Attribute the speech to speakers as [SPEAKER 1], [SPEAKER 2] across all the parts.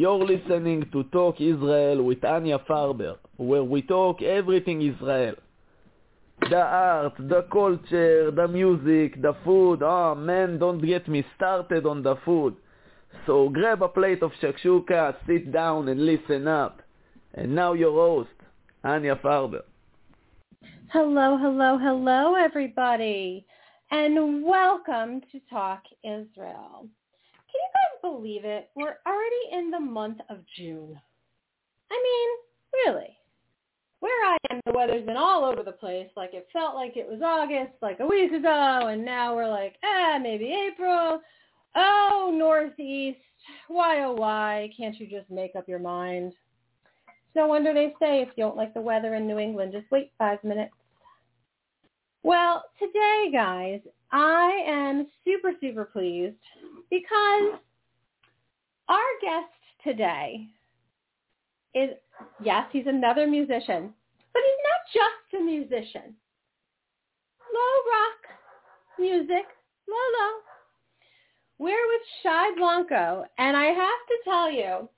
[SPEAKER 1] You're listening to Talk Israel with Anya Farber, where we talk everything Israel. The art, the culture, the music, the food. Oh man, don't get me started on the food. So grab a plate of shakshuka, sit down and listen up. And now your host, Anya Farber.
[SPEAKER 2] Hello, hello, hello everybody, and welcome to Talk Israel. Can you guys believe it? We're already in the month of June. I mean, really. Where I am, the weather's been all over the place. Like it felt like it was August, like a week ago, and now we're like, ah, maybe April. Oh, Northeast. Why, oh, why? Can't you just make up your mind? No wonder they say if you don't like the weather in New England, just wait five minutes. Well, today, guys, I am super, super pleased because our guest today is, yes, he's another musician, but he's not just a musician. Low rock music, low. We're with Shay Blanco, and I have to tell you,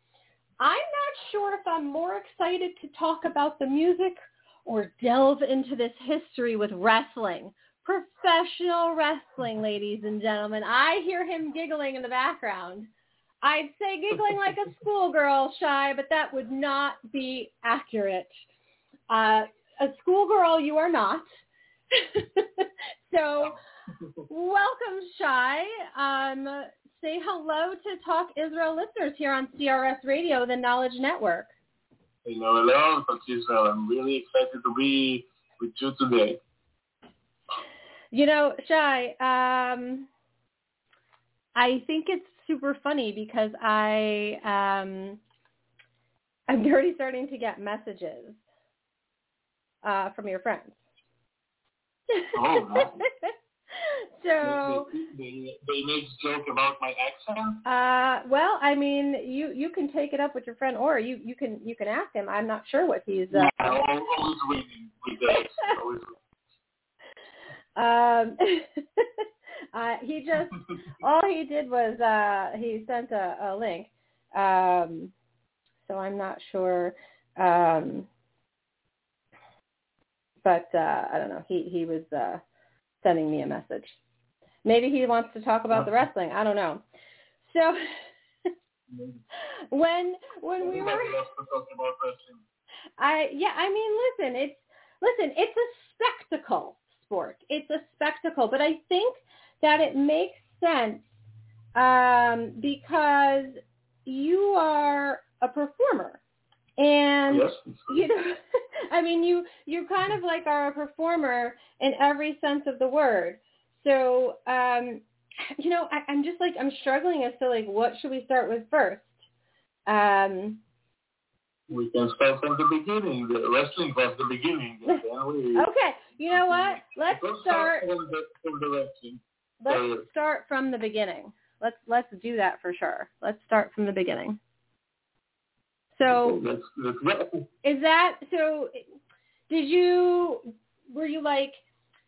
[SPEAKER 2] I'm not sure if I'm more excited to talk about the music or delve into this history with wrestling. Professional wrestling, ladies and gentlemen. I hear him giggling in the background. I'd say giggling like a schoolgirl, Shay, but that would not be accurate. Uh, a schoolgirl you are not. so welcome, Shay. Um, say hello to Talk Israel listeners here on CRS Radio, the Knowledge Network.
[SPEAKER 3] Hello, hello, Talk Israel. I'm really excited to be with you today.
[SPEAKER 2] You know, Shay, um, I think it's super funny because I um, I'm already starting to get messages uh, from your friends.
[SPEAKER 3] Oh,
[SPEAKER 2] so
[SPEAKER 3] they, they, make joke about my accent.
[SPEAKER 2] uh well i mean you you can take it up with your friend or you you can you can ask him i'm not sure what he's uh
[SPEAKER 3] I'm always waiting with that.
[SPEAKER 2] Um uh he just all he did was uh he sent a, a link. Um so i'm not sure um but uh i don't know. He he was uh sending me a message. Maybe he wants to talk about the wrestling. I don't know. So when when we were
[SPEAKER 3] Everybody else to talk about wrestling.
[SPEAKER 2] I yeah, I mean, listen, it's listen, it's a spectacle sport. It's a spectacle, but I think that it makes sense um, because you are a performer, and
[SPEAKER 3] Yes.
[SPEAKER 2] you know, I mean, you you kind of like are a performer in every sense of the word. So, um, you know, I, I'm just like I'm struggling as to like what should we start with first. Um,
[SPEAKER 3] We can start from the beginning. The wrestling was the beginning. We,
[SPEAKER 2] okay, you know what? Let's
[SPEAKER 3] Let's
[SPEAKER 2] start.
[SPEAKER 3] from the, from the wrestling.
[SPEAKER 2] Let's start from the beginning. Let's let's do that for sure. Let's start from the beginning. So
[SPEAKER 3] let's, let's
[SPEAKER 2] is that so? Did you were you like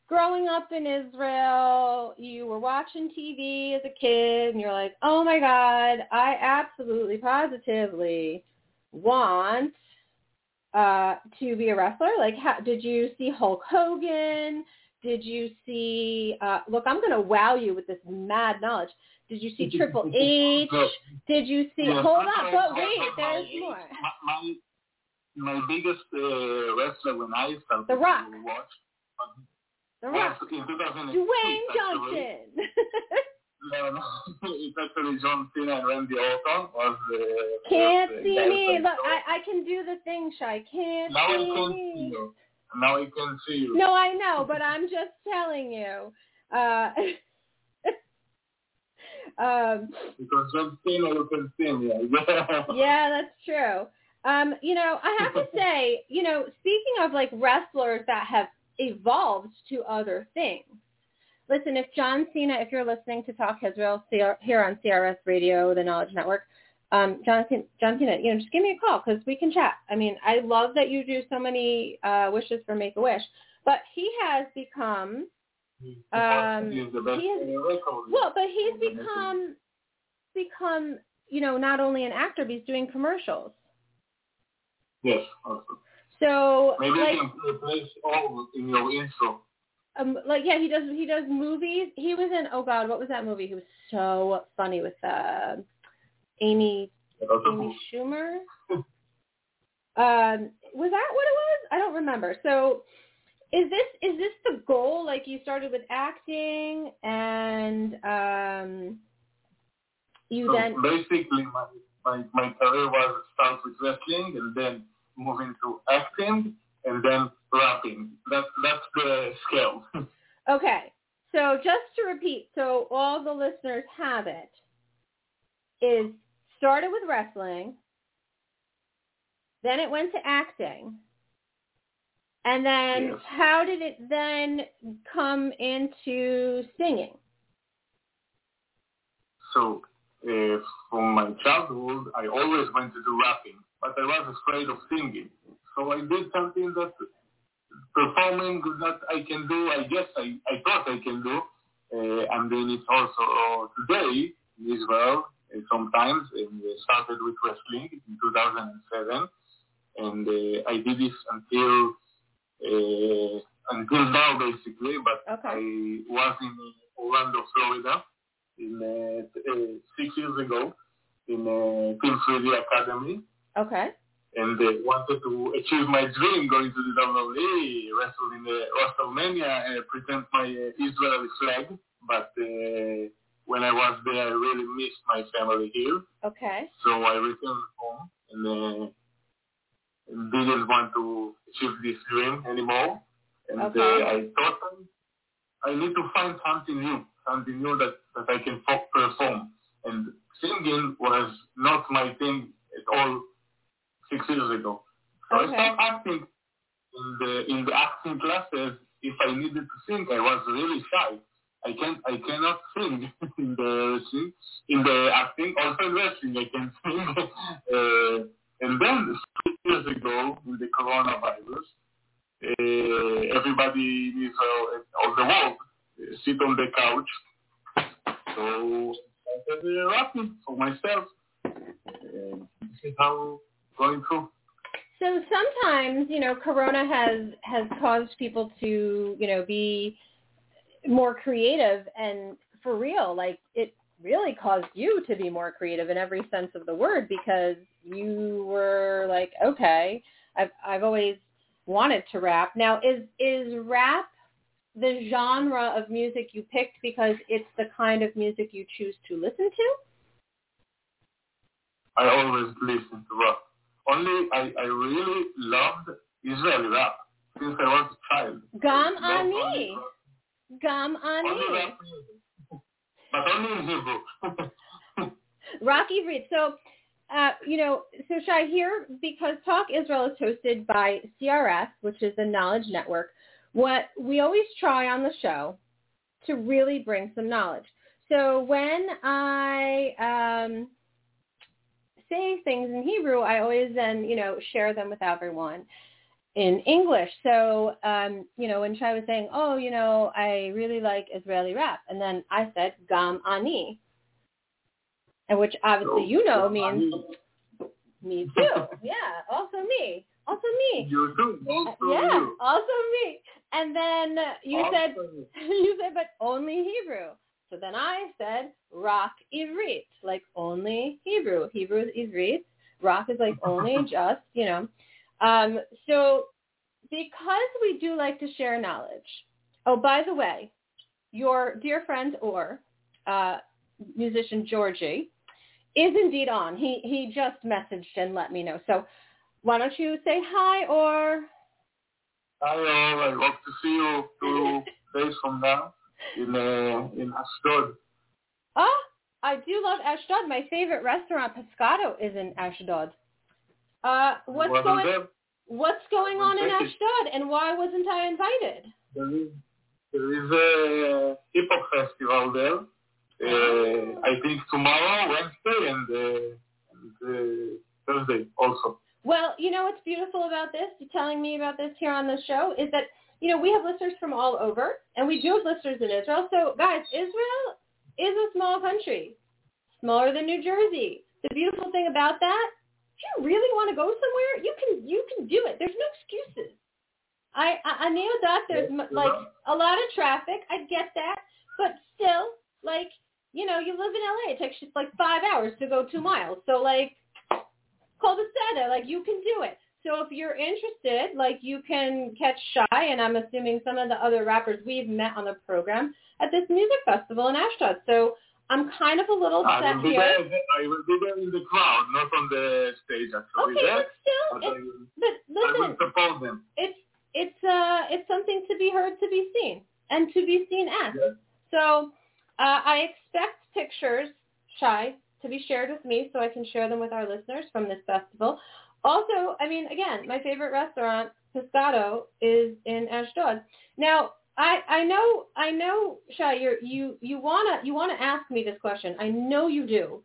[SPEAKER 2] growing up in Israel? You were watching TV as a kid, and you're like, oh my god, I absolutely positively want uh, to be a wrestler. Like, how, did you see Hulk Hogan? Did you see? Uh, look, I'm going to wow you with this mad knowledge. Did you see Triple H?
[SPEAKER 3] No.
[SPEAKER 2] Did you see?
[SPEAKER 3] Yes,
[SPEAKER 2] hold
[SPEAKER 3] I-
[SPEAKER 2] on, but wait,
[SPEAKER 3] I-
[SPEAKER 2] there's
[SPEAKER 3] my-
[SPEAKER 2] more.
[SPEAKER 3] My, my, my biggest uh, wrestler when I started
[SPEAKER 2] The Rock.
[SPEAKER 3] to watch
[SPEAKER 2] The
[SPEAKER 3] was
[SPEAKER 2] Rock,
[SPEAKER 3] in 2006.
[SPEAKER 2] Dwayne. Johnson.
[SPEAKER 3] No, no. it's actually John Cena and Randy Orton was the
[SPEAKER 2] Can't
[SPEAKER 3] was the
[SPEAKER 2] see me. Look. I, I can do the thing, Shay. Can't
[SPEAKER 3] now I
[SPEAKER 2] see
[SPEAKER 3] can see you. Now I can see you.
[SPEAKER 2] No, I know, but I'm just telling you. Uh, um,
[SPEAKER 3] Because John Cena you can see me.
[SPEAKER 2] yeah, that's true. Um, you know, I have to say, you know, speaking of like wrestlers that have evolved to other things. Listen, if John Cena, if you're listening to Talk Israel here on CRS Radio, the Knowledge Network, um, John, Cena, John Cena, you know, just give me a call because we can chat. I mean, I love that you do so many uh, wishes for Make a Wish, but he has become Um,
[SPEAKER 3] He's the best
[SPEAKER 2] he is- well, but he's become become you know, not only an actor, but he's doing commercials.
[SPEAKER 3] Yes, also.
[SPEAKER 2] So
[SPEAKER 3] Maybe
[SPEAKER 2] like,
[SPEAKER 3] I can replace all in your intro.
[SPEAKER 2] Um, like yeah, he does he does movies. He was in oh god, what was that movie? He was so funny with uh, Amy Amy Schumer. um, was that what it was? I don't remember. So is this is this the goal? Like you started with acting and um you
[SPEAKER 3] So
[SPEAKER 2] then
[SPEAKER 3] basically, my, my, my career was start with wrestling and then move into acting and then rapping. That's that's the scale.
[SPEAKER 2] Okay. So just to repeat, so all the listeners have it, is started with wrestling, then it went to acting, and then
[SPEAKER 3] Yes.
[SPEAKER 2] how did it then come into singing?
[SPEAKER 3] so uh, from my childhood, I always wanted to do rapping, but I was afraid of singing. So I did something that performing that I can do. I guess I, I thought I can do. Uh, I'm doing it also today in Israel uh, sometimes. And uh, started with wrestling in 2007, and uh, I did this until uh, until now basically. But
[SPEAKER 2] Okay.
[SPEAKER 3] I was in Orlando, Florida, in uh, uh, six years ago in uh, Team 3D Academy
[SPEAKER 2] Okay.
[SPEAKER 3] And uh, wanted to achieve my dream going to the WWE, wrestle in the WrestleMania, uh, present my uh, Israeli flag. But uh, when I was there, I really missed my family here,
[SPEAKER 2] Okay.
[SPEAKER 3] so I returned home and uh, didn't want to achieve this dream anymore. And
[SPEAKER 2] Okay.
[SPEAKER 3] uh, I thought I, I need to find something new, something new that, that I can perform. And singing was not my thing at all six years ago. So
[SPEAKER 2] Okay.
[SPEAKER 3] I started acting in the in the acting classes. If I needed to sing, I was really shy. I can't I cannot sing in the sing in the acting. Also in wrestling, I can sing. uh, and then six years ago, with the coronavirus, uh, everybody in Israel, all the world, uh, sit on the couch. So I started uh, rapping for myself. And this is how going through.
[SPEAKER 2] So sometimes, you know, Corona has has caused people to, you know, be more creative and for real, like it really caused you to be more creative in every sense of the word because you were like, okay, I've I've always wanted to rap. Now, is is rap the genre of music you picked because it's the kind of music you choose to listen to?
[SPEAKER 3] I always listen to rap. Only I, I really loved Israeli rap since I was a child.
[SPEAKER 2] Gam ani, gam ani.
[SPEAKER 3] But only in Hebrew.
[SPEAKER 2] Rak Ivrit. So, uh, you know, so Shay here, because Talk Israel is hosted by CRS, which is the Knowledge Network, what we always try on the show to really bring some knowledge. So when I um, say things in Hebrew, I always then, you know, share them with everyone in English. So, um, you know, when Shay was saying, oh, you know, I really like Israeli rap, and then I said, Gam Ani, and which obviously you know means me too. yeah, also me. Also me.
[SPEAKER 3] You do. Also
[SPEAKER 2] yeah,
[SPEAKER 3] you.
[SPEAKER 2] also me. And then you said
[SPEAKER 3] Also you
[SPEAKER 2] said but only Hebrew. So then I said rock Ivrit, like only Hebrew. Hebrew is Ivrit. Rock is like only just, you know. Um, so because we do like to share knowledge. Oh, by the way, your dear friend or uh, musician Georgie is indeed on. He he just messaged and let me know. So why don't you say hi or
[SPEAKER 3] Hi all. I hope to see you two days from now in uh, in Ashdod.
[SPEAKER 2] oh I do love Ashdod. My favorite restaurant Pescado is in Ashdod. Uh, what's
[SPEAKER 3] Wasn't
[SPEAKER 2] going
[SPEAKER 3] there?
[SPEAKER 2] What's going on in Ashdod and why wasn't I invited?
[SPEAKER 3] There is there is a hip hop festival there. Uh, I think tomorrow, Wednesday, and, uh, and uh, Thursday also.
[SPEAKER 2] Well, you know what's beautiful about this? You telling me about this here on the show is that you know we have listeners from all over, and we do have listeners in Israel. So, guys, Israel is a small country, smaller than New Jersey, the beautiful thing about that, if you really want to go somewhere, you can you can do it. There's no excuses. I I, I know that there's like a lot of traffic. I get that, but still, like you know, you live in LA. It takes you like five hours to go two miles. So like, call the Sada. Like you can do it. So if you're interested, like you can catch Shay, and I'm assuming some of the other rappers we've met on the program at this music festival in Ashdod. So I'm kind of a little
[SPEAKER 3] I
[SPEAKER 2] upset here.
[SPEAKER 3] there. I will be there in the crowd, not on the stage actually.
[SPEAKER 2] Okay,
[SPEAKER 3] there,
[SPEAKER 2] but still, it's, but
[SPEAKER 3] I will
[SPEAKER 2] listen,
[SPEAKER 3] them.
[SPEAKER 2] it's it's uh it's something to be heard, to be seen, and to be seen as.
[SPEAKER 3] Yes.
[SPEAKER 2] So uh, I expect pictures, Shay, to be shared with me so I can share them with our listeners from this festival. Also, I mean, again, my favorite restaurant, Pescado, is in Ashdod. Now, I, I know I know Shay, you're, you you wanna you wanna ask me this question. I know you do.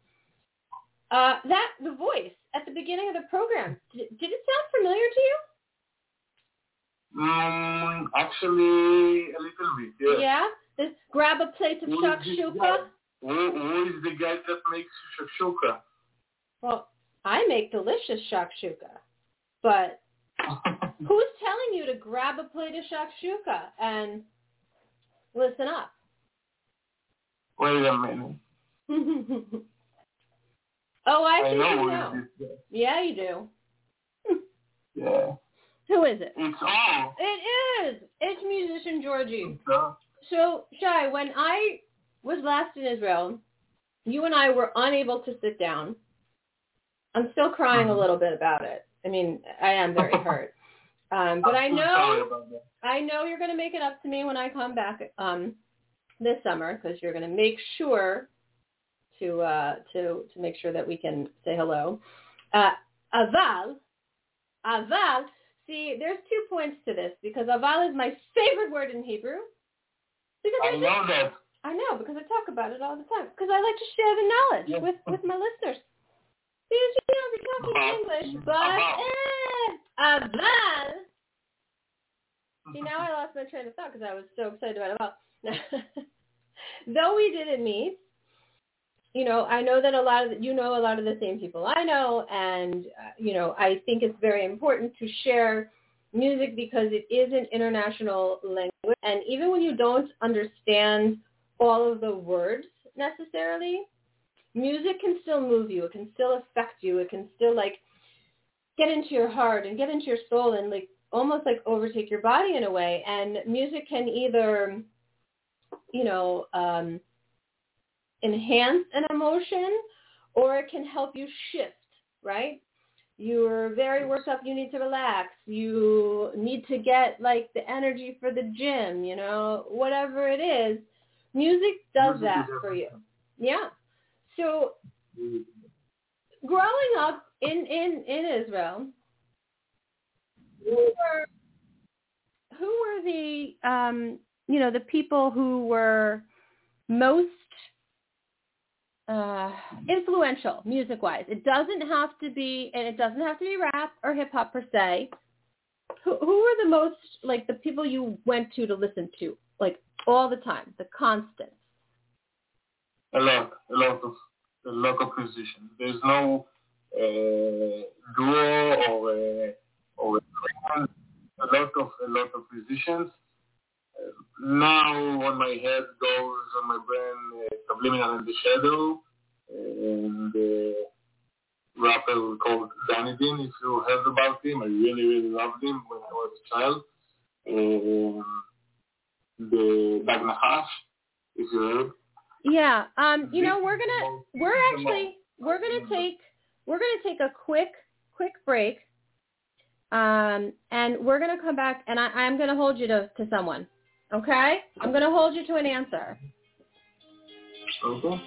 [SPEAKER 2] Uh, that the voice at the beginning of the program did, did it sound familiar to you?
[SPEAKER 3] Mm, actually, a little bit. Yes.
[SPEAKER 2] Yeah. This grab a plate of
[SPEAKER 3] Who is this
[SPEAKER 2] shakshuka.
[SPEAKER 3] Who, who is the guy that makes shakshuka?
[SPEAKER 2] Well, I make delicious shakshuka, but who's telling you to grab a plate of shakshuka and listen up?
[SPEAKER 3] Wait a minute.
[SPEAKER 2] oh, I
[SPEAKER 3] I
[SPEAKER 2] think
[SPEAKER 3] know
[SPEAKER 2] know.
[SPEAKER 3] is this guy.
[SPEAKER 2] Yeah, you do.
[SPEAKER 3] Yeah.
[SPEAKER 2] Who is it?
[SPEAKER 3] It's all.
[SPEAKER 2] It is. It's musician Georgie.
[SPEAKER 3] It's.
[SPEAKER 2] So, Shay, when I was last in Israel, you and I were unable to sit down. I'm still crying a
[SPEAKER 3] Mhm.
[SPEAKER 2] little bit about it. I mean, I am very hurt. Um, but I
[SPEAKER 3] I'm so sorry
[SPEAKER 2] know. I know you're going to make it up to me when I come back um, this summer because you're going to make sure to uh, to to make sure that we can say hello. Uh, aval, aval. See, there's two points to this because aval is my favorite word in Hebrew. Because I,
[SPEAKER 3] I know that.
[SPEAKER 2] I know because I talk about it all the time because I like to share the knowledge
[SPEAKER 3] Yeah.
[SPEAKER 2] with with my listeners. Because you know we're talking English, but
[SPEAKER 3] Aval.
[SPEAKER 2] eh, aval. See, now I lost my train of thought because I was so excited about it. Well, though we didn't meet, you know, I know that a lot of the, you know a lot of the same people I know, and uh, you know, I think it's very important to share music because it is an international language, and even when you don't understand all of the words necessarily, music can still move you. It can still affect you. It can still like get into your heart and get into your soul and like almost like overtake your body in a way. And music can either, you know, um, enhance an emotion or it can help you shift, right? You're very worked up, you need to relax. You need to get like the energy for the gym, you know, whatever it is. Music does that for you. Yeah. So growing up in, in, in Israel, who were who were the um, you know the people who were most uh, influential music wise? It doesn't have to be, and it doesn't have to be rap or hip hop per se. Who, who were the most like the people you went to to listen to like all the time, the constant?
[SPEAKER 3] A lot, of musicians. There's no uh, duo or a, or a. A lot of, a lot of musicians. Uh, now on my head goes on my brain uh, Subliminal in the Shadow and uh, rapper called Danny Dean. If you heard about him, I really, really loved him when I was a child. Um, the Dag Nahash, if you heard.
[SPEAKER 2] Yeah, um, you know we're gonna we're actually we're gonna take we're gonna take a quick quick break, um, and we're gonna come back and I, I'm gonna hold you to, to someone. Okay, I'm gonna hold you to an answer.
[SPEAKER 3] Okay.